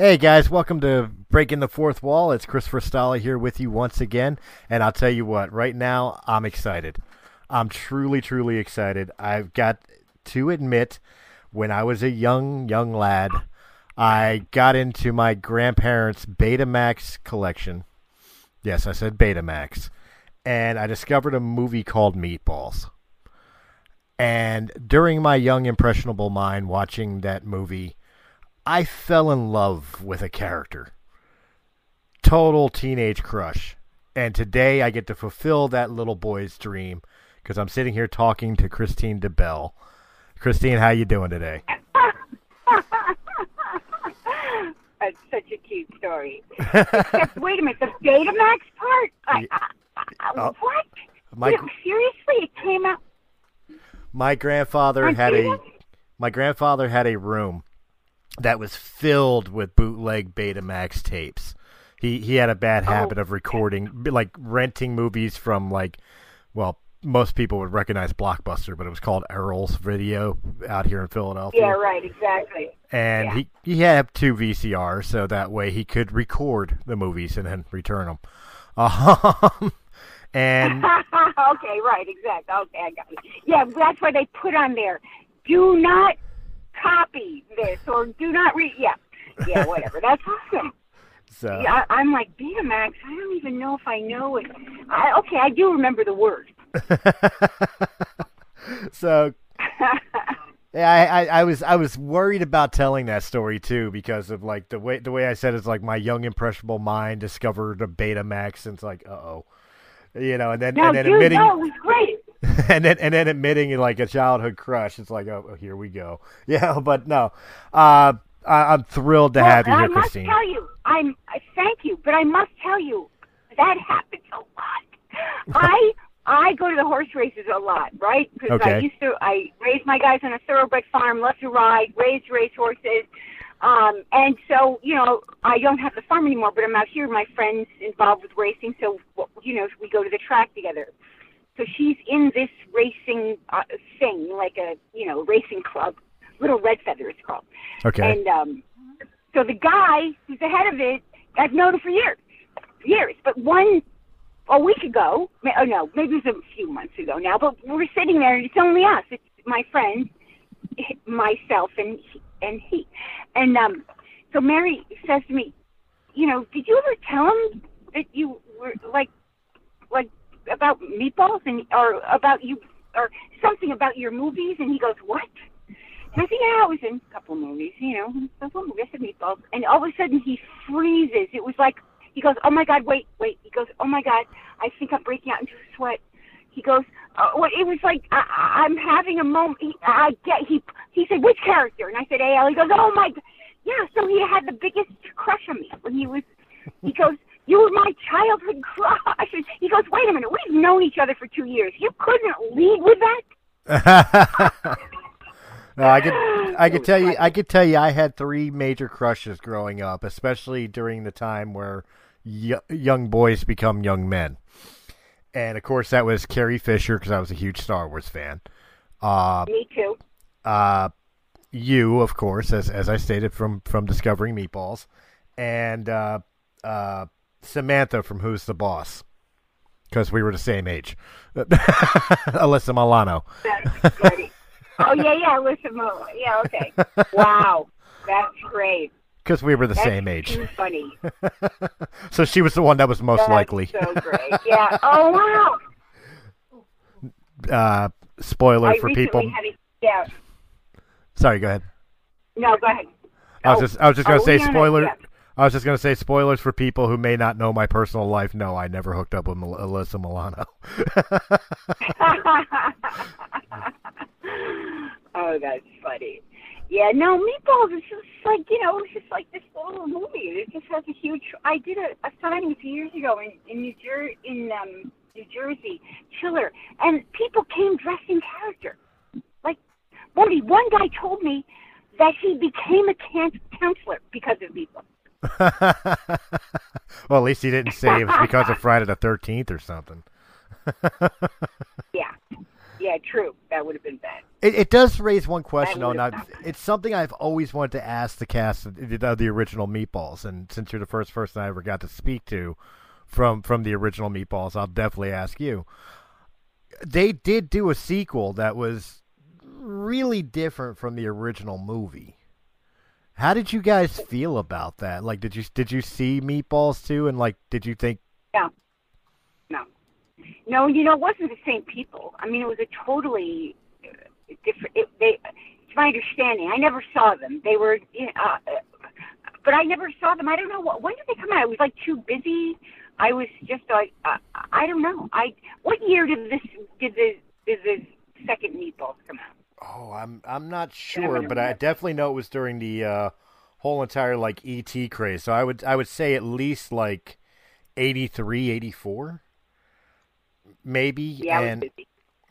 Hey guys, welcome to Breaking the Fourth Wall. It's Christopher Stala here with you once again, and I'll tell you what, right now I'm excited. I'm truly, truly excited. I've got to admit, when I was a young, young lad, I got into my grandparents' Betamax collection. Yes, I said Betamax. And I discovered a movie called Meatballs. And during my young, impressionable mind watching that movie, I fell in love with a character. Total teenage crush. And today I get to fulfill that little boy's dream because I'm sitting here talking to Kristine DeBell. Kristine, how you doing today? That's such a cute story. Except, wait a minute, the Betamax part? I, I, I, Oh. what? My Wait, seriously, it came out. my grandfather on had a my grandfather had a room that was filled with bootleg Betamax tapes. He he had a bad Oh. habit of recording like renting movies from like well most people would recognize Blockbuster, but it was called Erol's Video out here in Philadelphia. Yeah, right, exactly. and Yeah. he he had two VCRs, so that way he could record the movies and then return them. Um, and okay, right, exactly. Okay, I got it. Yeah, that's why they put on there, do not copy this or do not read. Yeah, yeah, whatever. That's awesome. so Yeah, I, I'm like Betamax. I don't even know if I know it. I, okay, I do remember the word. so yeah, I, I, I was I was worried about telling that story too because of like the way the way I said it's like my young impressionable mind discovered a Betamax and it's like uh oh, you know, and then No, and then dude, admitting no, it was great. and then and then admitting like a childhood crush. It's like oh here we go, yeah, but no, uh, I, I'm thrilled to Well, have you here, Kristine. I must Kristine. tell you, I'm. I thank you, but I must tell you that happens a lot. I I go to the horse races a lot, right? Because I used to. I raised my guys on a thoroughbred farm, left to ride, raised race horses. Um, and so, you know, I don't have the farm anymore, but I'm out here. My friends involved with racing, so you know, we go to the track together. So she's in this racing uh, thing, like a you know racing club, Little Red Feather it's called. Okay, And um, so the guy who's the head of it, I've known him for years, years. But one a week ago, oh no, maybe it was a few months ago now. But we're sitting there, and it's only us. It's my friend, myself, and he, and he. And um, so Mary says to me, you know, did you ever tell him that you were like about meatballs and or about you or something about your movies? And he goes, what? And I think, yeah, I was in a couple movies, you know, a couple movies, said meatballs. And all of a sudden he freezes. It was like, he goes, oh my God, wait, wait. He goes, oh my God, I think I'm breaking out into a sweat. He goes, uh, well, it was like, I, I'm having a moment. He, I get, he, he said, which character? And I said, AL. He goes, oh my, g- yeah, so he had the biggest crush on me when he was, he goes, you were my childhood crush. He goes, wait a minute, we've known each other for two years. You couldn't lead with that? no, I could I could tell you I could tell you I had three major crushes growing up, especially during the time where y- young boys become young men. And of course, that was Carrie Fisher because I was a huge Star Wars fan. Uh, Me too. uh, you, of course, as as I stated from from discovering Meatballs, and uh, uh, Samantha from Who's the Boss, because we were the same age. Alyssa Milano. Oh yeah, yeah. Alyssa Mo. Yeah, okay. Wow, that's great. Because we were the That's same age. Funny. so she was the one that was most That's likely. So great. Yeah. Oh wow. Uh, spoiler I for people. a yeah. Sorry, go ahead. No, go ahead. I was Oh, just I was just gonna oh, say Leanna, spoiler. yeah. I was just gonna say spoilers for people who may not know my personal life. No, I never hooked up with Mel- Alyssa Milano. Oh, that's funny. Yeah, no, Meatballs is just like you know, it's just like this little movie. It just has a huge. I did a, a signing a few years ago in in New Jer in um, New Jersey, Chiller, and people came dressed in character. Like, Woody, one guy told me that he became a can- counselor because of Meatballs. well, at least he didn't say it was because of Friday the Thirteenth or something. Yeah, yeah, true. That would have been bad. It, it does raise one question, though, and it's something I've always wanted to ask the cast of the, of the original Meatballs, and since you're the first person I ever got to speak to from from the original Meatballs, I'll definitely ask you. They did do a sequel that was really different from the original movie. How did you guys feel about that? Like, did you did you see Meatballs too, and like, did you think? No, no, no. You know, it wasn't the same people. I mean, it was a totally uh, different. It, they, it's my understanding. I never saw them. They were, you know, uh, but I never saw them. I don't know what. When did they come out? I was like too busy. I was just like, uh, I don't know. I what year did this did the did the second Meatballs come out? Oh, I'm I'm not sure, but I definitely know it was during the uh, whole entire like ET craze. So I would I would say at least like 83, 84 maybe Yeah, I and busy.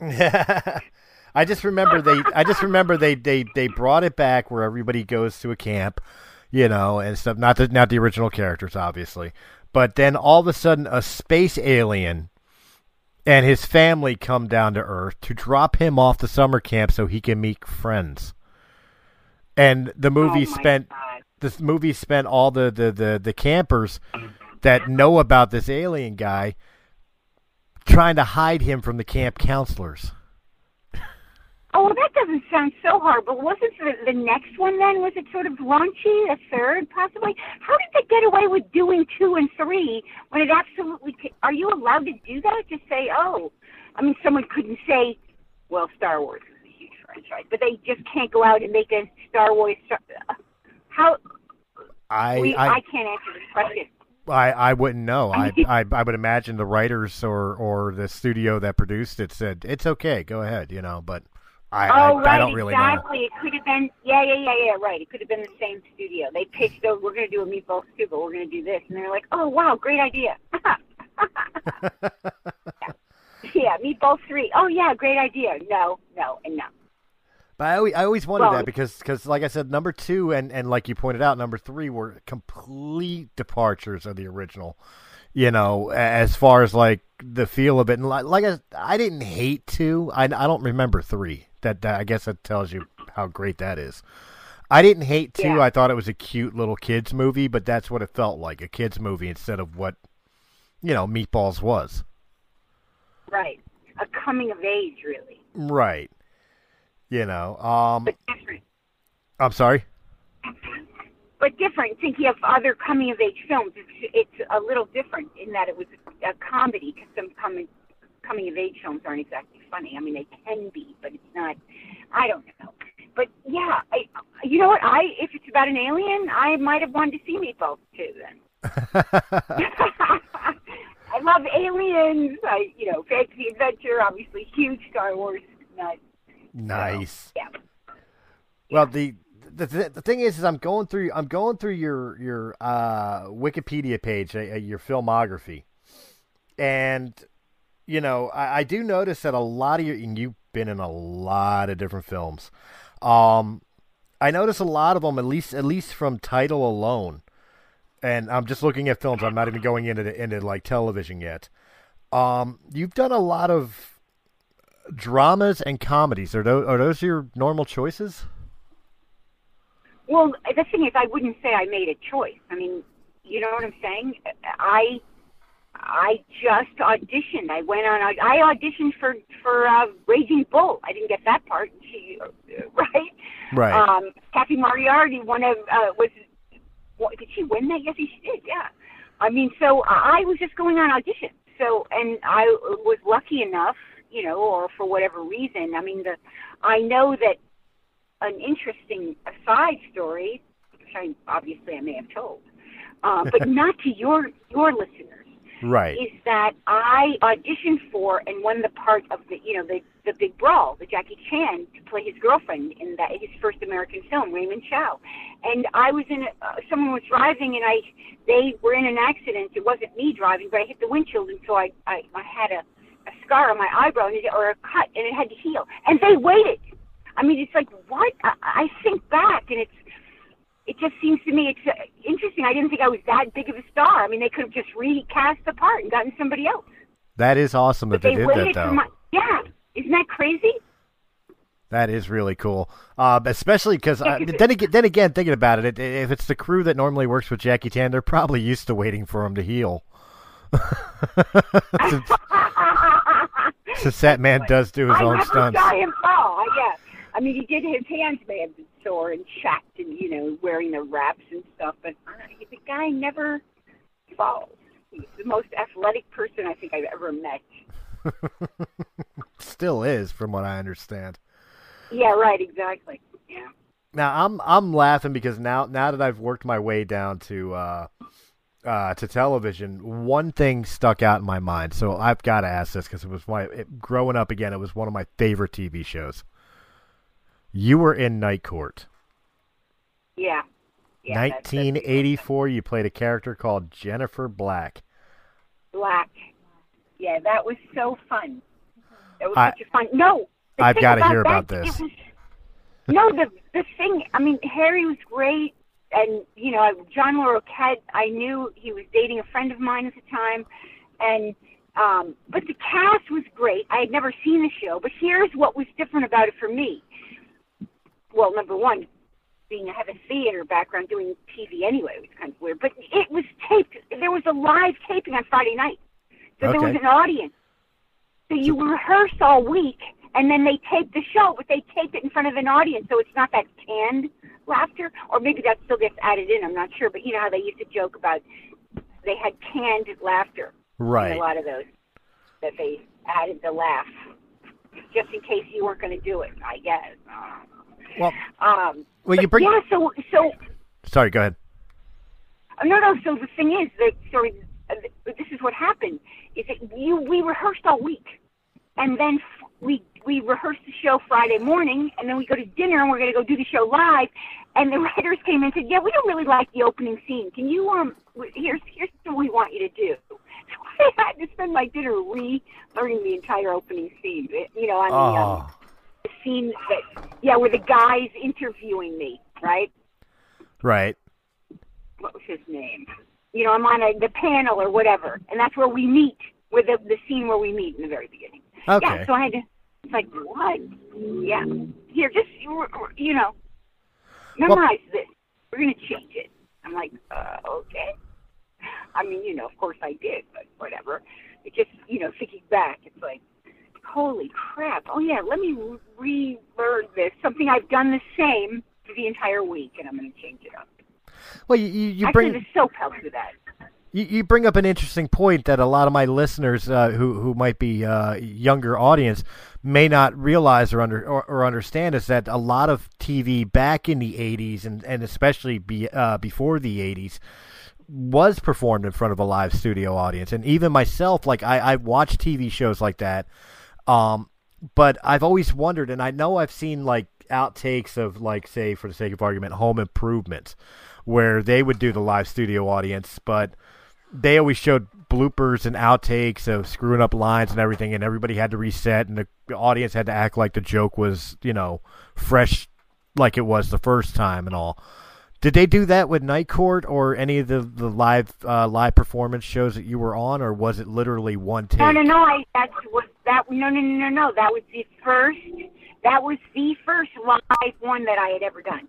I just remember they I just remember they, they they brought it back where everybody goes to a camp, you know, and stuff not the not the original characters obviously. But then all of a sudden a space alien and his family come down to Earth to drop him off the summer camp so he can meet friends. And the oh movie oh spent God. this movie spent all the, the, the, the campers that know about this alien guy trying to hide him from the camp counselors. Oh, well, that doesn't sound so hard. But wasn't the, the next one then? Was it sort of raunchy? A third, possibly? How did they get away with doing two and three when it absolutely? Are you allowed to do that? Just say, oh, I mean, someone couldn't say, well, Star Wars is a huge franchise, but they just can't go out and make a Star Wars. Uh, how? I we, I, I can't answer this question. I, I wouldn't know. I, I I would imagine the writers or, or the studio that produced it said it's okay, go ahead, you know. But I Oh, I, right, I don't really know. exactly. It could have been, yeah, yeah, yeah, yeah, right. It could have been the same studio. They pitched, oh, we're going to do a Meatball Stew, but we're going to do this. And they're like, oh, wow, great idea. yeah, Meatball 3. Oh, yeah, great idea. No, no, and no. But I always, I always wondered Well- that because, cause, like I said, number two and, and like you pointed out, number three were complete departures of the original. You know, as far as like the feel of it, and like, like I, I didn't hate two. I, I don't remember three. That, that I guess that tells you how great that is. I didn't hate two. Yeah. I thought it was a cute little kids movie, but that's what it felt like—a kids movie instead of what you know Meatballs was. Right. A coming of age, really. Right. You know. Um. But different. I'm sorry. But different. Thinking of other coming of age films, it's, it's a little different in that it was a comedy because some coming coming of age films aren't exactly funny. I mean, they can be, but it's not. I don't know. But yeah, I, you know what? I if it's about an alien, I might have wanted to see Meatballs too. Then I love aliens. I you know fantasy adventure, obviously huge Star Wars nut. nice. Yeah. Well, the the th- the thing is, is I'm going through I'm going through your your uh, Wikipedia page, uh, uh, your filmography, and you know I, I do notice that a lot of your and you've been in a lot of different films. Um, I notice a lot of them, at least at least from title alone, and I'm just looking at films. I'm not even going into the, into like television yet. Um, you've done a lot of dramas and comedies. Are those, are those your normal choices? Well, the thing is, I wouldn't say I made a choice. I mean, you know what I'm saying? I I just auditioned. I went on. I auditioned for for uh, Raging Bull. I didn't get that part. She, right? Right. Um, Cathy Moriarty, one of uh, was. What, did she win that? Yes, she did. Yeah. I mean, so I was just going on audition. So, and I was lucky enough, you know, or for whatever reason. I mean, the I know that an interesting aside story, which I obviously I may have told, uh, but not to your your listeners. Right. is that I auditioned for and won the part of the you know the the big brawl, the Jackie Chan to play his girlfriend in that his first American film, Raymond Chow, and I was in a, uh, someone was driving and I they were in an accident. It wasn't me driving, but I hit the windshield and so I I, I had a a scar on my eyebrow or a cut and it had to heal, and they waited. I mean, it's like what I, I think back and it's it just seems to me it's uh, interesting. I didn't think I was that big of a star. I mean, they could have just recast the part and gotten somebody else. That is awesome that they, they did that though. my yeah. Isn't that crazy? That is really cool, uh, especially because uh, then again, then again, thinking about it, if it's the crew that normally works with Jackie Chan, they're probably used to waiting for him to heal. since, since that man does do his I own stunts. saw him fall. Yeah, I mean, he did. His hands may have been sore and chapped, and you know, wearing the wraps and stuff. But uh, the guy never falls. He's the most athletic person I think I've ever met. Still is, from what I understand. Yeah, right. Exactly. Yeah. Now I'm I'm laughing because now now that I've worked my way down to uh, uh, to television, one thing stuck out in my mind. So I've got to ask this because it was my it, growing up again. It was one of my favorite TV shows. You were in Night Court, Yeah. yeah that's- that's 1984. You played a character called Jennifer Black. Black. Yeah, that was so fun. That was I- such a fun. No, I've gotta hear about that, this. Was, no, the the thing. I mean, Harry was great, and you know, John Larroquette. I knew he was dating a friend of mine at the time, and um, but the cast was great. I had never seen the show, but here's what was different about it for me. Well, number one, being I have a theater background doing TV anyway, it was kind of weird. But it was taped. There was a live taping on Friday night, so there was an audience. So you rehearse all week, and then they tape the show, but they tape it in front of an audience, so it's not that canned laughter, or maybe that still gets added in. I'm not sure, but you know how they used to joke about they had canned laughter Right. a lot of those that they added the laugh just in case you weren't going to do it. I guess. Well, Um, well, you bring. yeah. So so Sorry, go ahead. uh, no no. So the thing is that sorry, uh, this is what happened. Is that you we rehearsed all week, and then f- we we rehearsed the show Friday morning, and then we go to dinner, and we're going to go do the show live. And the writers came in and said, "Yeah, we don't really like the opening scene. Can you um? Here's here's what we want you to do." So I had to spend my dinner relearning the entire opening scene. You know, on the um, Oh, the scene that yeah, where the guy's interviewing me, right? right. What was his name? You know, I'm on a, the panel or whatever, and that's where we meet. With the the scene where we meet in the very beginning. Okay. Yeah, so I had to. It's like what? Yeah. Here, just you you know, memorize this. We're gonna change it. I'm like, uh, okay. I mean, you know, of course I did, but whatever. It just, you know, thinking back, it's like, holy crap! Oh yeah, let me relearn this. Something I've done the same for the entire week, and I'm gonna change it up. Well, you you, you Actually, bring the soap helps with that. You, you bring up an interesting point that a lot of my listeners uh, who who might be uh, younger audience may not realize or under or, or understand is that a lot of TV back in the '80s and and especially be, uh, before the '80s was performed in front of a live studio audience, and even myself, like I I watch TV shows like that, um, but I've always wondered, and I know I've seen like outtakes of like say for the sake of argument, Home Improvement, where they would do the live studio audience, but they always showed bloopers and outtakes of screwing up lines and everything, and everybody had to reset, and the audience had to act like the joke was, you know, fresh, like it was the first time and all. Did they do that with Night Court or any of the the live uh, live performance shows that you were on, or was it literally one take? No, no, no. I that's what that. No, no, no, no, no. That was the first. That was the first live one that I had ever done.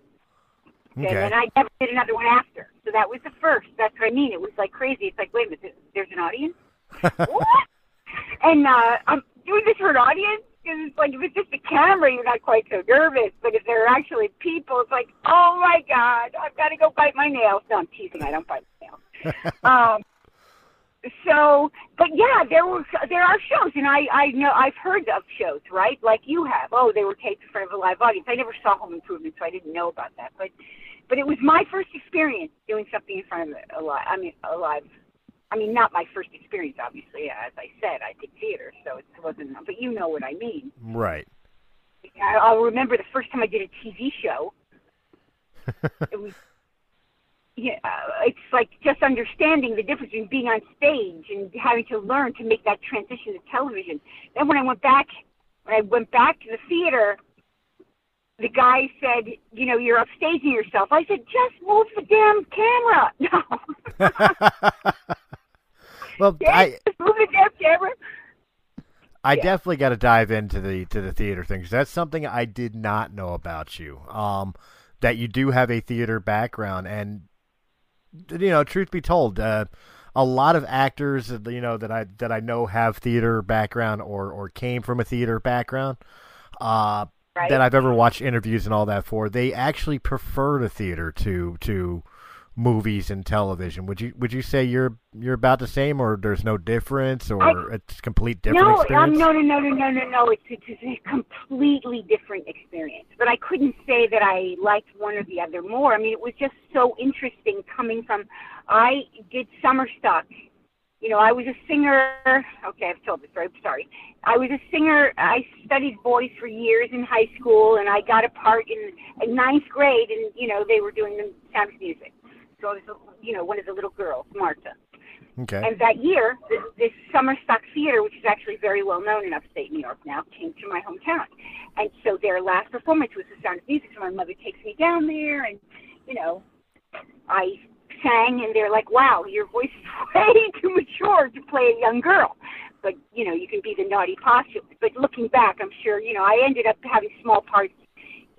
And Okay. then I never did another one after. So that was the first. That's what I mean. It was like crazy. It's like, wait a minute, there's an audience? what? And uh, I'm doing this for an audience? Because it's like, if it's just a camera, you're not quite so nervous. But if there are actually people, it's like, oh my God, I've got to go bite my nails. No, I'm teasing. I don't bite my nails. um, so, but yeah, there were there are shows, and I I know I've heard of shows, right? Like you have. Oh, they were taped in front of a live audience. I never saw Home Improvement, so I didn't know about that. But but it was my first experience doing something in front of a live. I mean, a live I mean, not my first experience, obviously. As I said, I did theater, so it wasn't. But you know what I mean. Right. I, I'll remember the first time I did a TV show. it was yeah, uh, it's like just understanding the difference between being on stage and having to learn to make that transition to television. Then when I went back, when I went back to the theater, the guy said, "You know, you're upstaging yourself." I said, "Just move the damn camera." No. well, I camera. I Yeah. definitely got to dive into the to the theater things. that's something I did not know about you. Um, that you do have a theater background, and you know, truth be told, uh, a lot of actors, you know, that I that I know have theater background or or came from a theater background. Uh, Right. that I've ever watched interviews and all that for, they actually prefer the theater to to movies and television. Would you would you say you're you're about the same, or there's no difference, or I- it's complete different no, um, no, no, no, no, no, no, no. It's, it's it's a completely different experience. But I couldn't say that I liked one or the other more. I mean, it was just so interesting coming from. I did summer stock. You know, I was a singer. Okay, I've told this story. I'm sorry. I was a singer. I studied voice for years in high school, and I got a part in, in ninth grade. And you know, they were doing the sound of music. Was, you know, one of the little girls, Martha. Okay. And that year, this, this Summer Stock Theater, which is actually very well known in upstate New York now, came to my hometown. And so their last performance was The Sound of Music. So my mother takes me down there, and, you know, I sang, and they're like, wow, your voice is way too mature to play a young girl. But, you know, you can be the naughty posture. But looking back, I'm sure, you know, I ended up having small parts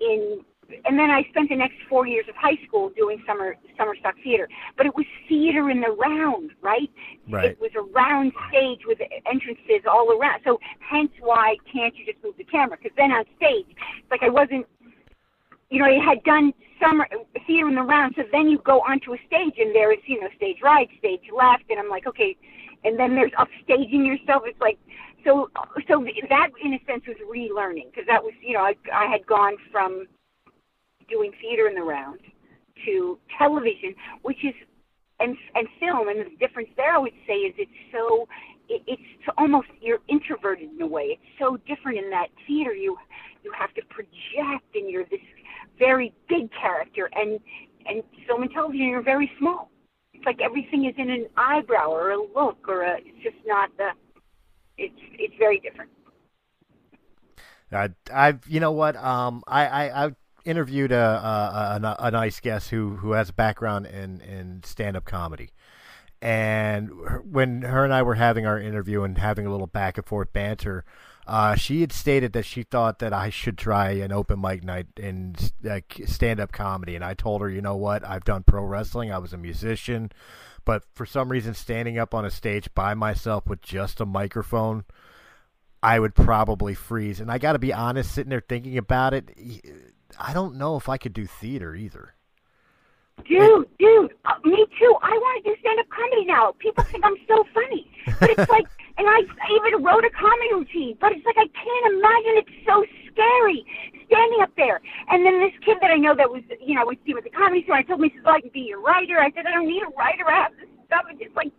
in and then I spent the next four years of high school doing summer summer stock theater. But it was theater in the round, right? Right. It was a round stage with entrances all around. So hence why can't you just move the camera? Because then on stage, it's like I wasn't, you know, I had done summer theater in the round. So then you go onto a stage and there is, you know, stage right, stage left, and I'm like, okay. And then there's upstaging yourself. It's like, so so that in a sense was relearning because that was, you know, I I had gone from doing theater in the round to television, which is and and film, and the difference there I would say is it's so it, it's almost you're introverted in a way. It's so different in that theater. You you have to project, and you're this very big character, and and film and television you're very small. It's like everything is in an eyebrow or a look or a. It's just not the. It's it's very different. I, I've, you know what? Um, I, I, I interviewed a, a, a, a nice guest who, who has a background in, in stand up comedy. And when her and I were having our interview and having a little back and forth banter, uh, she had stated that she thought that I should try an open mic night in uh, stand up comedy. And I told her, you know what? I've done pro wrestling, I was a musician. But for some reason, standing up on a stage by myself with just a microphone, I would probably freeze. And I got to be honest, sitting there thinking about it, I don't know if I could do theater either. Dude, dude, uh, me too. I want to do stand up comedy now. People think I'm so funny. But it's like, and I, I even wrote a comedy routine, but it's like, I can't imagine it's so scary standing up there. And then this kid that I know that was, you know, I would see with the comedy store, I told me, he says, oh, I can be your writer. I said, I don't need a writer. I have this stuff. And just like,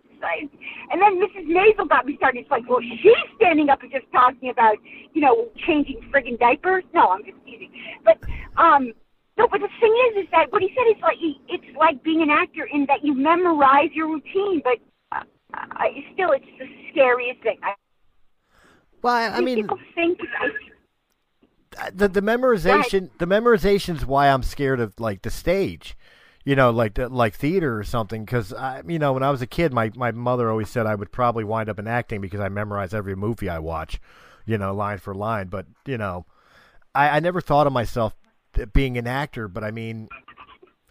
And then Mrs. Maisel got me started. It's like, well, she's standing up and just talking about, you know, changing friggin' diapers. No, I'm just teasing. But, um, no, but the thing is, is that what he said is like it's like being an actor in that you memorize your routine, but uh, I, still, it's the scariest thing. I, Well, I, I mean, people think I, the the memorization the memorization's why I'm scared of like the stage. You know, like like theater or something. Because I, you know, when I was a kid, my my mother always said I would probably wind up in acting because I memorize every movie I watch, you know, line for line. But you know, I, I never thought of myself being an actor. But I mean,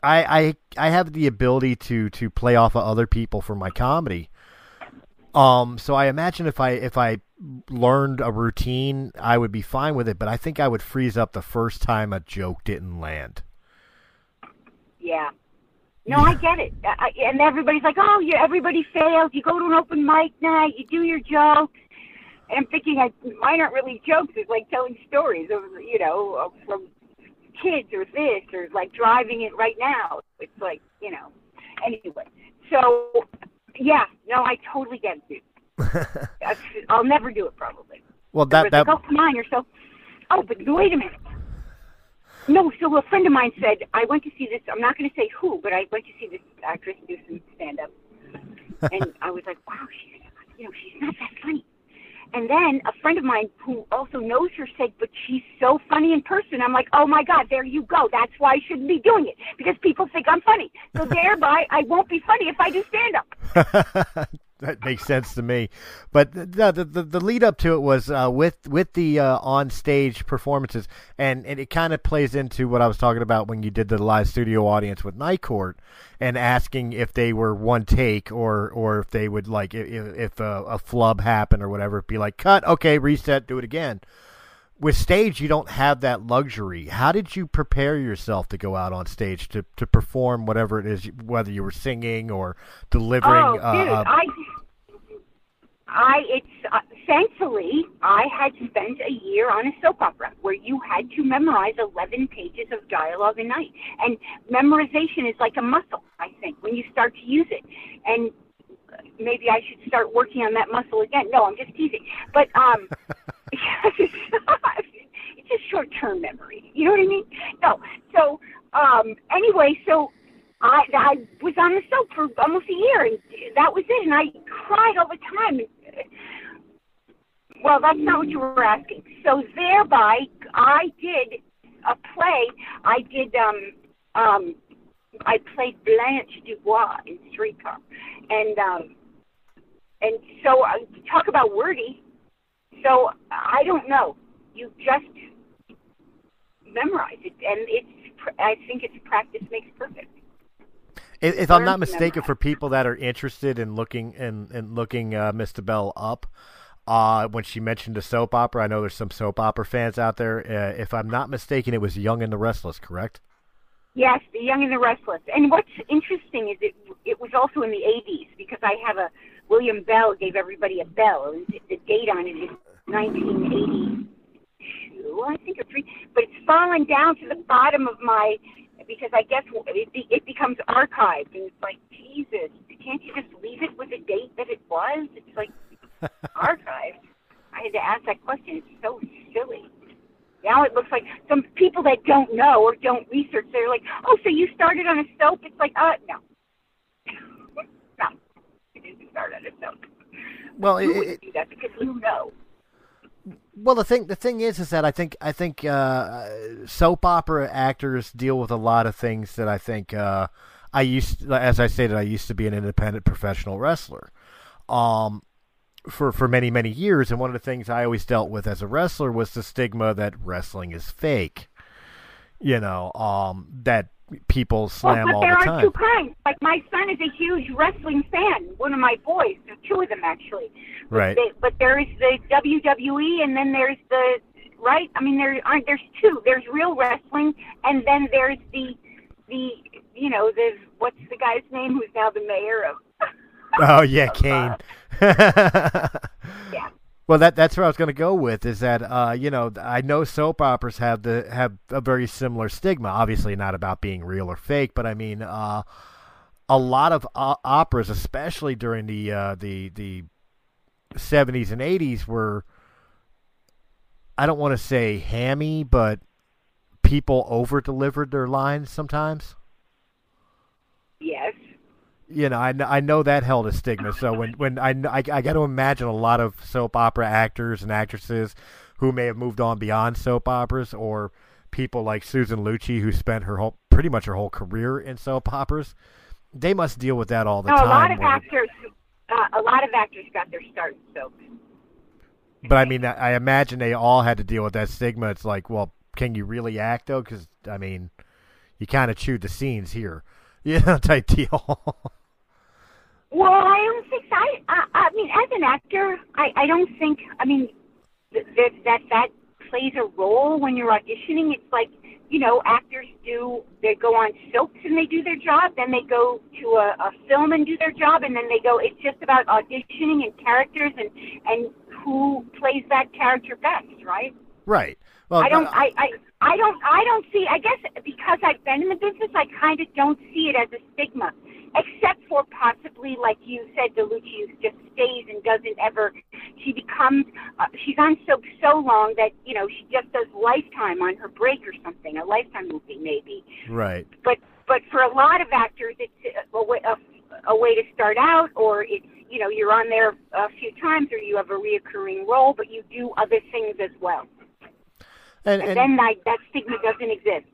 I I I have the ability to to play off of other people for my comedy. Um, so I imagine if I if I learned a routine, I would be fine with it. But I think I would freeze up the first time a joke didn't land. yeah. No, I get it. I, I- and everybody's like, oh, you, everybody fails. You go to an open mic night, you do your jokes. And I'm thinking, I, mine aren't really jokes. It's like telling stories of, you know, from kids or this or like driving it right now. It's like, you know, anyway. So Yeah, no, I totally get it. I'll never do it probably. well, that, that... like, oh, come on, you're so. Oh, but wait a minute. No, so a friend of mine said I went to see this. I'm not going to say who, but I went to see this actress do some stand up, and I was like, wow, she's you know she's not that funny. And then a friend of mine who also knows her said, but she's so funny in person. I'm like, oh my God, there you go. That's why I shouldn't be doing it because people think I'm funny. So thereby, I won't be funny if I do stand up. that makes sense to me. But the the, the, the lead up to it was uh, with with the uh, on stage performances, and, and it kind of plays into what I was talking about when you did the live studio audience with Night Court, and asking if they were one take or or if they would like if, if a, a flub happened or whatever, be like cut, okay, reset, do it again. With stage, you don't have that luxury. How did you prepare yourself to go out on stage to, to perform whatever it is, whether you were singing or delivering? Oh, uh, dude, uh, I, I, it's uh, thankfully I had spent a year on a soap opera where you had to memorize 11 pages of dialogue a night, and memorization is like a muscle. I think when you start to use it, and maybe I should start working on that muscle again. No, I'm just teasing, but um, it's just short-term memory. You know what I mean? No, so um, anyway, so I I was on the soap for almost a year, and that was it. And I cried all the time. Well, that's not what you were asking. So thereby, I did a play. I did um um I played Blanche Dubois in Streetcar, and um and so uh, talk about wordy. So I don't know. You just memorize it, and it's. I think it's practice makes perfect. If, if I'm not mistaken, memorize. for people that are interested in looking and and looking uh, Miss Bell up, uh, when she mentioned a soap opera, I know there's some soap opera fans out there. Uh, if I'm not mistaken, it was Young and the Restless, correct? Yes, The Young and the Restless. And what's interesting is it it was also in the 80s because I have a William Bell gave everybody a bell. The date on it is 1982, I think, or three. But it's fallen down to the bottom of my because I guess it, be- it becomes archived, and it's like Jesus, can't you just leave it with the date that it was? It's like archived. I had to ask that question. It's so silly. Now it looks like some people that don't know or don't research, they're like, oh, so you started on a soap? It's like, uh, no. no. I didn't start on a soap. Well, You it, wouldn't do that because you know. Well, the thing the thing is, is that I think I think uh, soap opera actors deal with a lot of things that I think uh, I used, as I stated, I used to be an independent professional wrestler, um, for for many many years, and one of the things I always dealt with as a wrestler was the stigma that wrestling is fake, you know, um, that people slam well, all but there the are time. two kinds. Like my son is a huge wrestling fan. One of my boys, two of them actually. Right. They, but there is the WWE, and then there's the right. I mean, there aren't. There's two. There's real wrestling, and then there's the the you know the what's the guy's name who's now the mayor of. Oh yeah, Kane. uh, yeah. Well, that that's where I was going to go with is that uh, you know I know soap operas have the have a very similar stigma. Obviously, not about being real or fake, but I mean, uh, a lot of o- operas, especially during the uh, the the seventies and eighties, were I don't want to say hammy, but people over delivered their lines sometimes. You know, I, I know that held a stigma. So when when I I, I got to imagine a lot of soap opera actors and actresses who may have moved on beyond soap operas, or people like Susan Lucci who spent her whole pretty much her whole career in soap operas. They must deal with that all the time. a lot of actors. Uh, a lot of actors got their start in soap. but I mean, I I imagine they all had to deal with that stigma. It's like, well, can you really act though? Because I mean, you kind of chewed the scenes here, know, type deal. Well, I don't think. I, I, I mean, as an actor, I, I don't think. I mean, th- that that that plays a role when you're auditioning. It's like you know, actors do. They go on soaps and they do their job. Then they go to a, a film and do their job, and then they go. It's just about auditioning and characters and and who plays that character best, right? right. Well, I don't. uh, I, I. I don't. I don't see. I guess because I've been in the business, I kind of don't see it as a stigma except for possibly, like you said, DeLucci just stays and doesn't ever. She becomes, uh, she's on soap so long that you know she just does Lifetime on her break or something, a Lifetime movie maybe. Right. But but for a lot of actors, it's a way, a, a way to start out, or it's you know you're on there a few times, or you have a reoccurring role, but you do other things as well. And, And, and, then like that stigma doesn't exist.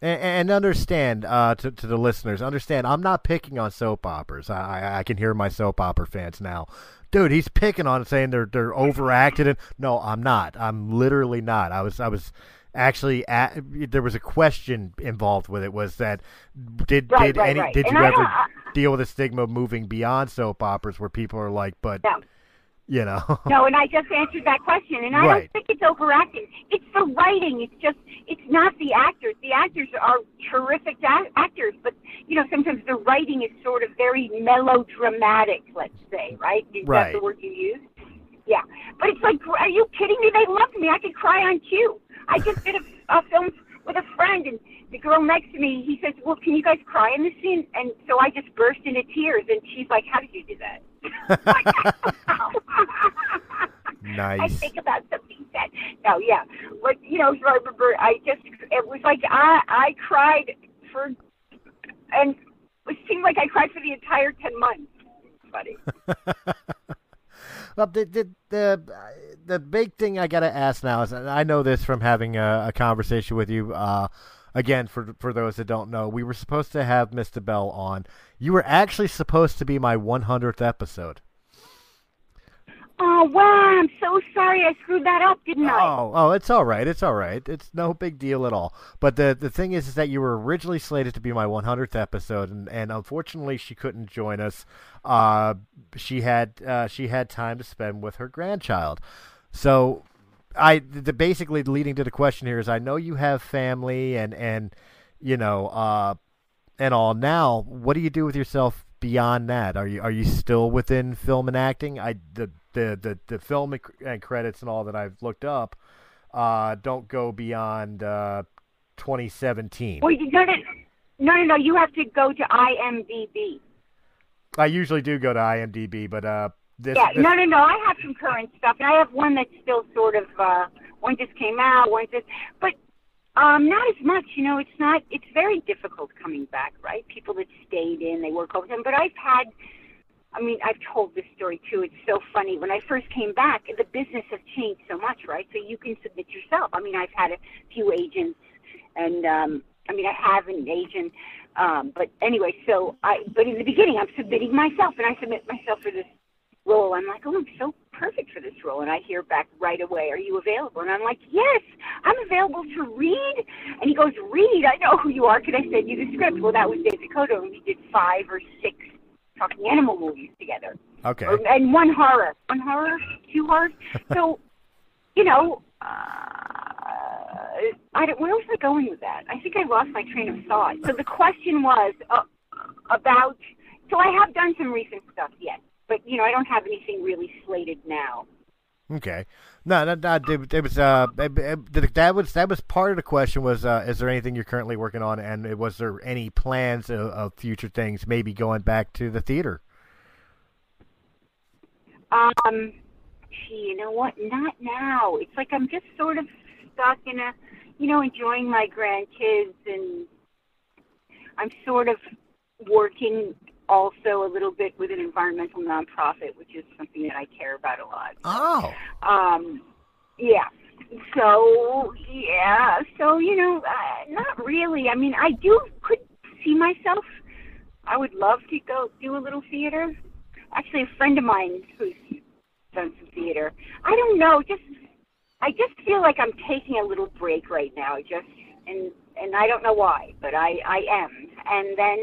and, and understand uh, to to the listeners, understand. I'm not picking on soap operas. I, I can hear my soap opera fans now. Dude, he's picking on it, saying they're they're overacted. And no, I'm not. I'm literally not. I was I was actually at, there was a question involved with it. Was that did Right, did right, any right. did And you I ever deal with the stigma moving beyond soap operas where people are like, but No. You know, No, and I just answered that question, and I Right. don't think it's overacting. It's the writing. It's just, it's not the actors. The actors are terrific actors, but you know, sometimes the writing is sort of very melodramatic. Let's say, right? Is Right. that the word you use? Yeah, but it's like, are you kidding me? They loved me. I could cry on cue. I just did a, a film with a friend, and the girl next to me, he says, "Well, can you guys cry in the scene?" And so I just burst into tears, and she's like, "How did you do that?" I nice. think about something that no, yeah. But you know, I remember I just it was like I I cried for and it seemed like I cried for the entire ten months. Funny. Well, the the the, the big thing I gotta ask now is, and I know this from having a, a conversation with you. Uh, again, for for those that don't know, we were supposed to have Mr. Bell on. You were actually supposed to be my 100th episode. Oh wow, I'm so sorry I screwed that up, didn't I? Oh, oh, it's all right. It's all right. It's no big deal at all. But the the thing is, is that you were originally slated to be my 100th episode, and, and unfortunately, she couldn't join us. Uh, she had uh, she had time to spend with her grandchild. So, I the basically leading to the question here is, I know you have family and and you know uh and all. Now, what do you do with yourself beyond that? Are you are you still within film and acting? I the the the, the film and credits and all that I've looked up uh, don't go beyond uh, 2017. Well, you no, no, no, no, no. You have to go to IMDb. I usually do go to IMDb, but uh, this, Yeah, this no, no, no. I have some current stuff, and I have one that's still sort of uh, one just came out, one just, but um, not as much. You know, it's not. It's very difficult coming back, right? People that stayed in, they work overtime. But I've had. I mean, I've told this story too. It's so funny. When I first came back, the business has changed so much, right? So you can submit yourself. I mean, I've had a few agents, and um, I mean, I have an agent. Um, but anyway, so I. But in the beginning, I'm submitting myself, and I submit myself for this role. I'm like, oh, I'm so perfect for this role. And I hear back right away, are you available? And I'm like, yes, I'm available to read. And he goes, read? I know who you are. Can I send you the script? Well, that was David DeCoteau, and we did five or six talking animal movies together. okay. Or, and one horror. One horror? Two horrors? so, you know, uh, I don't, where was I going with that? I think I lost my train of thought. So the question was uh, about, so I have done some recent stuff, yes. But, you know, I don't have anything really slated now. Okay. No, no, no it, it was uh, it- it- that was that was part of the question was uh, is there anything you're currently working on, and was there any plans of, of future things, maybe going back to the theater? Um, gee, you know what? Not now. It's like I'm just sort of stuck in a, you know, enjoying my grandkids, and I'm sort of working also a little bit with an environmental nonprofit, which is something that I care about a lot. Oh, Um, yeah. So yeah. So you know, uh, not really. I mean, I do could see myself. I would love to go do a little theater. Actually, a friend of mine who's done some theater. I don't know. Just I just feel like I'm taking a little break right now. Just and and I don't know why, but I I am. And then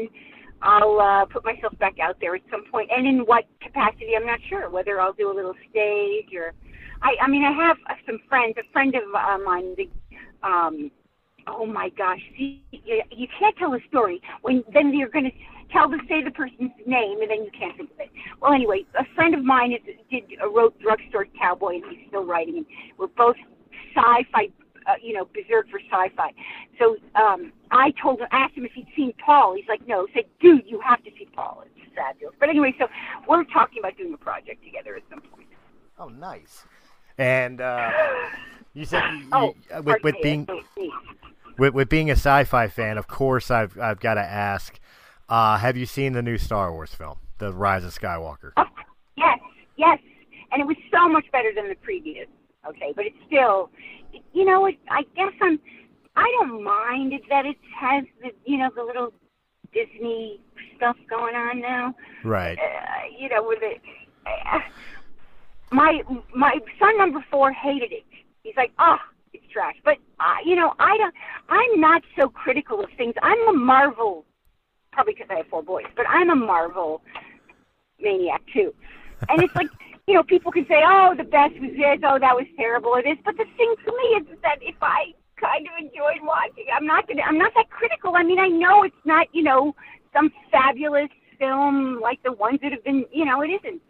I'll uh, put myself back out there at some point. And in what capacity, I'm not sure. Whether I'll do a little stage or, I, I mean, I have some friends. A friend of uh, mine, the, um, oh my gosh, see, you, you can't tell a story when then you're going to tell the say the person's name and then you can't think of it. Well, anyway, a friend of mine is, did uh, wrote Drugstore Cowboy and he's still writing. And we're both sci-fi uh, you know, berserk for sci-fi. So um, I told him, asked him if he'd seen Paul. He's like, no. I said, dude, you have to see Paul. It's fabulous. But anyway, so we're talking about doing a project together at some point. Oh, nice. And uh, you said you, Oh, you, with, with me, being with, with being a sci-fi fan, of course, I've I've got to ask: uh, Have you seen the new Star Wars film, The Rise of Skywalker? Oh, yes, yes, and it was so much better than the previous. Okay, but it's still, you know, it, I guess I'm, I don't mind that it has the, you know, the little Disney stuff going on now. Right. Uh, you know, with it. Uh, my my son number four hated it. He's like, oh, it's trash. But uh, you know, I don't. I'm not so critical of things. I'm a Marvel, probably because I have four boys, but I'm a Marvel maniac too. And it's like, you know, people can say, oh, the best was this, oh, that was terrible, it is. But the thing for me is that if I kind of enjoyed watching, I'm not gonna, I'm not that critical. I mean, I know it's not, you know, some fabulous film like the ones that have been, you know, it isn't.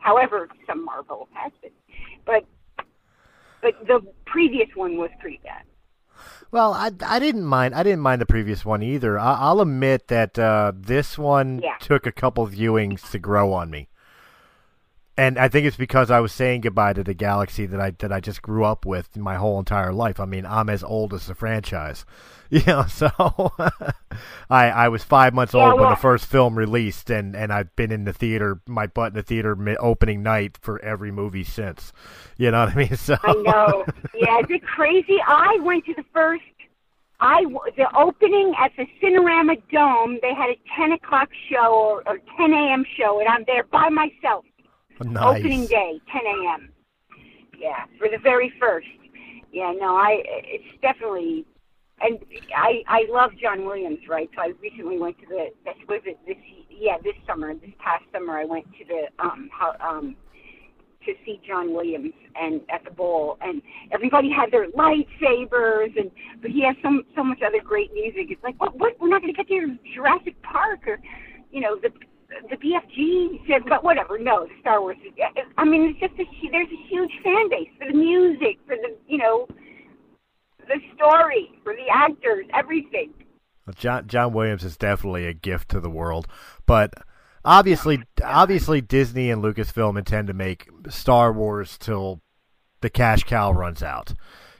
However, some Marvel has been, but but the previous one was pretty bad. Well, I, I didn't mind I didn't mind the previous one either. I, I'll admit that uh, this one Yeah. took a couple viewings to grow on me, and I think it's because I was saying goodbye to the galaxy that I that I just grew up with my whole entire life. I mean, I'm as old as the franchise, you know. So I I was five months Yeah, old when the first film released, and and I've been in the theater, my butt in the theater opening night for every movie since. You know what I mean? So I know. yeah, is it crazy? I went to the first. I the opening at the Cinerama Dome. They had a ten o'clock show or, or ten a.m. show, and I'm there by myself. Nice. Opening day, ten a.m. Yeah, for the very first. Yeah, no, I. It's definitely. And I I love John Williams, right? So I recently went to the this was it this yeah this summer this past summer I went to the um how um to see John Williams and at the bowl and everybody had their lightsabers and but he has some so much other great music. It's like what what we're not going to get to Jurassic Park or you know the the BFG said but whatever no the Star Wars I mean it's just a there's a huge fan base for the music for the you know the story for the actors everything. John John Williams is definitely a gift to the world, but obviously, obviously, Disney and Lucasfilm intend to make Star Wars till the cash cow runs out.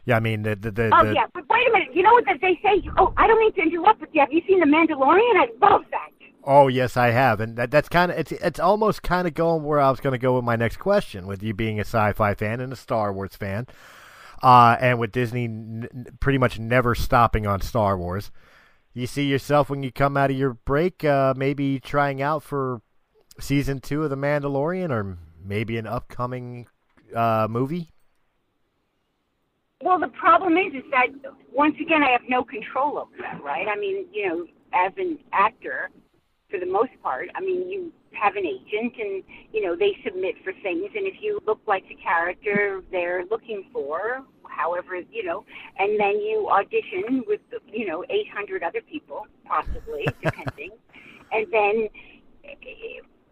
Yeah, I mean the the, the, Oh the- yeah, but wait a minute. You know what they say? Oh, I don't mean to interrupt, but have you seen The Mandalorian? I love that. Oh yes, I have, and that that's kind of it's it's almost kind of going where I was going to go with my next question, with you being a sci-fi fan and a Star Wars fan, uh, and with Disney n- pretty much never stopping on Star Wars. You see yourself when you come out of your break, uh, maybe trying out for season two of The Mandalorian, or maybe an upcoming uh, movie. Well, the problem is, is that once again, I have no control over that, right? I mean, you know, as an actor, for the most part, I mean, you have an agent, and you know, they submit for things, and if you look like the character they're looking for, however, you know, and then you audition with, you know, 800 other people, possibly, depending, and then,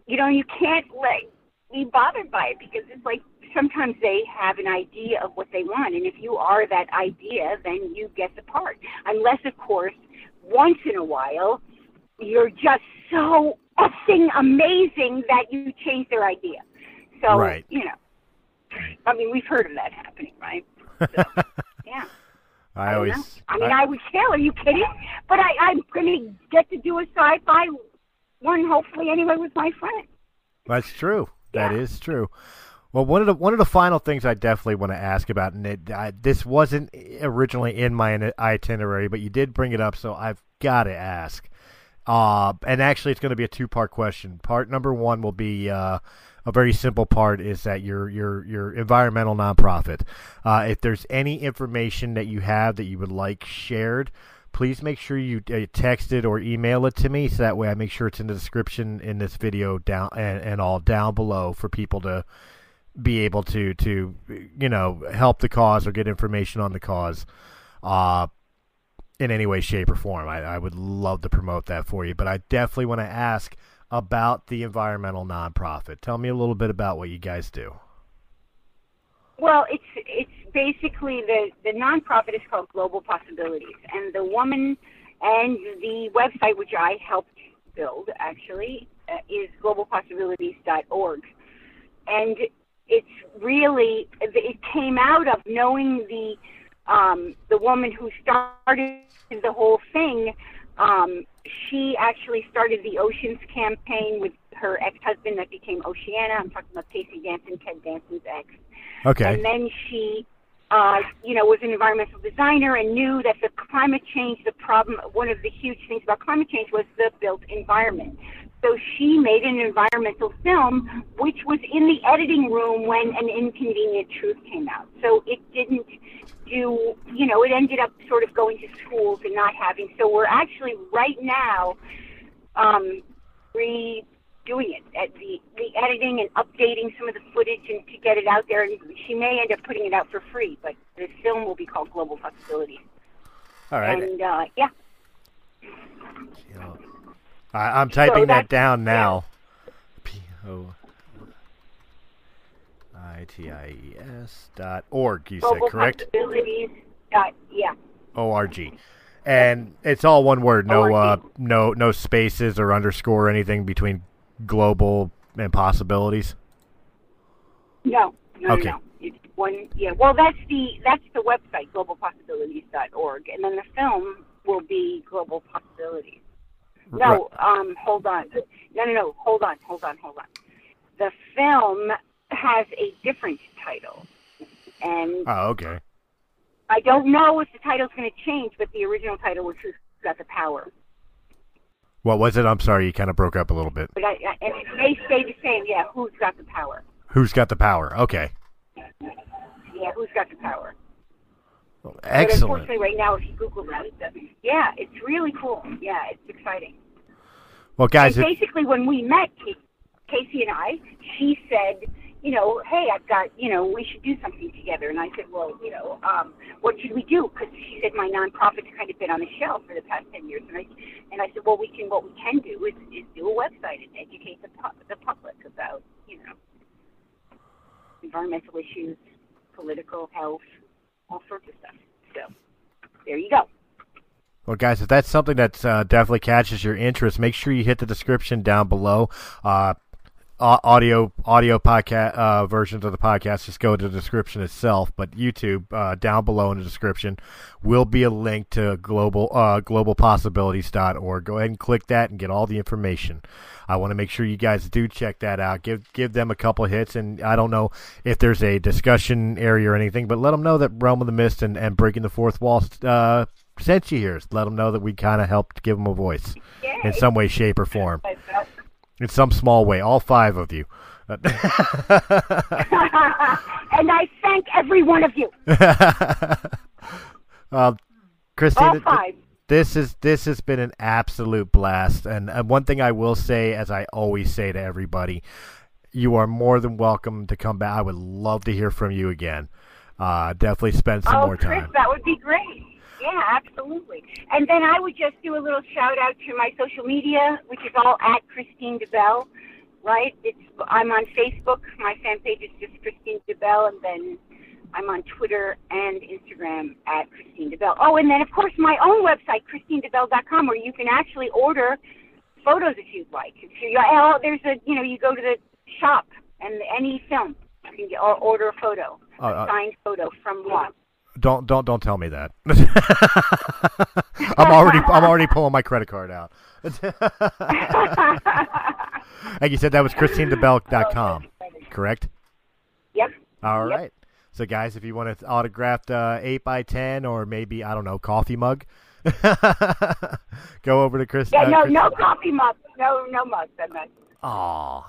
you know, you can't let be bothered by it because it's like sometimes they have an idea of what they want, and if you are that idea, then you get the part. Unless, of course, once in a while, you're just so effing amazing that you change their idea. So, Right. you know, I mean, we've heard of that happening, right? So, yeah. I don't always, know. I mean, I, would kill. Are you kidding? But I, I'm going to get to do a sci-fi one, hopefully, anyway, with my friend. That's true. That Yeah. is true. Well, one of the one of the final things I definitely want to ask about, and it, I, this wasn't originally in my itinerary, but you did bring it up, so I've got to ask. Uh, and actually, it's going to be a two part question. Part number one will be uh, a very simple part: is that your your your environmental nonprofit. Uh, if there's any information that you have that you would like shared, please make sure you uh, text it or email it to me so that way I make sure it's in the description in this video down and, and all down below for people to be able to to you know help the cause or get information on the cause uh in any way shape or form. I, I would love to promote that for you but I definitely want to ask about the environmental nonprofit. Tell me a little bit about what you guys do. Well, it's it's basically the the nonprofit is called Global Possibilities, and the woman and the website which I helped build actually uh, is globalpossibilities.org, and it's really it came out of knowing the um, the woman who started the whole thing. Um, she actually started the Oceans campaign with her ex-husband that became Oceana. I'm talking about Casey Danson, Ted Danson's ex. Okay. And then she, uh, you know, was an environmental designer and knew that the climate change, the problem, one of the huge things about climate change was the built environment. So she made an environmental film, which was in the editing room when An Inconvenient Truth came out. So it didn't do, you know, it ended up sort of going to schools and not having. So we're actually right now um, redoing it, at the, the editing and updating some of the footage and to get it out there. And she may end up putting it out for free, but the film will be called Global Possibilities. All right. And uh, yeah. I, I'm typing So that down now. P O I T I E S dot org. You said Global correct? Possibilities. Dot, yeah. O R G. And it's all one word. No, uh, no, no spaces or underscore or anything between global and possibilities. No, no, Okay. no, one. Yeah. Well, that's the that's the website globalpossibilities.org, and then the film will be Global Possibilities. No, um, hold on. No, no, no. Hold on, hold on, hold on. The film has a different title, and Oh, okay. I don't know if the title's going to change, but the original title was Who's Got the Power. What was it? I'm sorry, you kind of broke up a little bit. But I, I, and it may stay the same. Yeah, Who's Got the Power? Who's got the power? Okay. Yeah, Who's Got the Power? But Excellent. unfortunately, right now, if you Google that, it. Yeah, it's really cool. Yeah, it's exciting. Well, guys, it, basically, when we met, Casey and I, she said, you know, hey, I've got, you know, we should do something together. And I said, well, you know, um, what should we do? Because she said my nonprofit's kind of been on the shelf for the past ten years. And I, and I said, well, we can, what we can do is, is do a website and educate the pu- the public about, you know, environmental issues, political health, all sorts of stuff. So there you go. Well, guys, if that's something that uh, definitely catches your interest, make sure you hit the description down below. Uh, audio audio podcast uh, versions of the podcast just go to the description itself, but YouTube uh, down below in the description will be a link to global uh, globalpossibilities.org. Go ahead and click that and get all the information. I want to make sure you guys do check that out. Give give them a couple hits, and I don't know if there's a discussion area or anything, but let them know that Realm of the Mist and, and Breaking the Fourth Wall uh, sent you here. Let them know that we kind of helped give them a voice in some way, shape, or form. Uh, In some small way, all five of you. and I thank every one of you, uh, Kristine, all th- this is this has been an absolute blast. And, and one thing I will say, as I always say to everybody, you are more than welcome to come back. I would love to hear from you again. Uh, definitely spend some oh, more Chris, time. that would be great. Yeah, absolutely. And then I would just do a little shout out to my social media, which is all at Kristine DeBell, right? It's I'm on Facebook. My fan page is just Kristine DeBell, and then I'm on Twitter and Instagram at Kristine DeBell. Oh, and then of course my own website, KristineDeBell.com, where you can actually order photos if you'd like. If you, oh, there's a you know you go to the shop and any film you can get, or order a photo, Uh, a uh, signed photo from one. Don't don't don't tell me that. I'm already I'm already pulling my credit card out. and you said that was KristineDeBell.com, correct? Yep. All Yep. right. So, guys, if you want an autographed uh, 8 by 10 or maybe, I don't know, coffee mug, go over to Chris. Yeah, uh, no, Chris- no coffee mug, no, no mug. I'm not. Aw.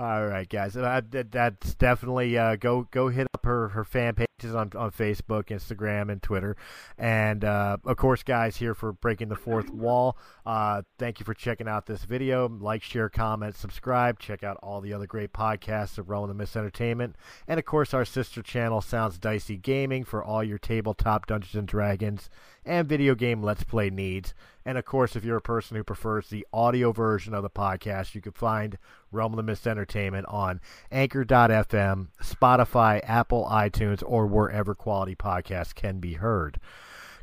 All right, guys. Uh, that, that's definitely uh, go go hit up her, her fan pages on, on Facebook, Instagram, and Twitter. And uh, of course, guys, here for breaking the fourth wall. Uh, thank you for checking out this video. Like, share, comment, subscribe. Check out all the other great podcasts of Realm of the Mist Entertainment, and of course, our sister channel, Sounds Dicey Gaming, for all your tabletop Dungeons and Dragons and video game Let's Play needs. And of course, if you're a person who prefers the audio version of the podcast, you can find Realm of the Mist Entertainment on Anchor.fm, Spotify, Apple, iTunes, or wherever quality podcasts can be heard.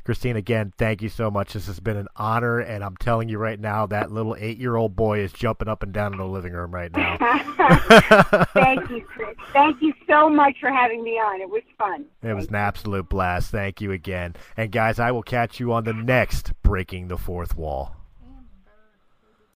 Kristine, again, thank you so much. This has been an honor, and I'm telling you right now, that little eight-year-old boy is jumping up and down in the living room right now. Thank you, Chris. Thank you so much for having me on. It was fun. It was an absolute blast. Thank you again. And guys, I will catch you on the next Breaking the Fourth Wall.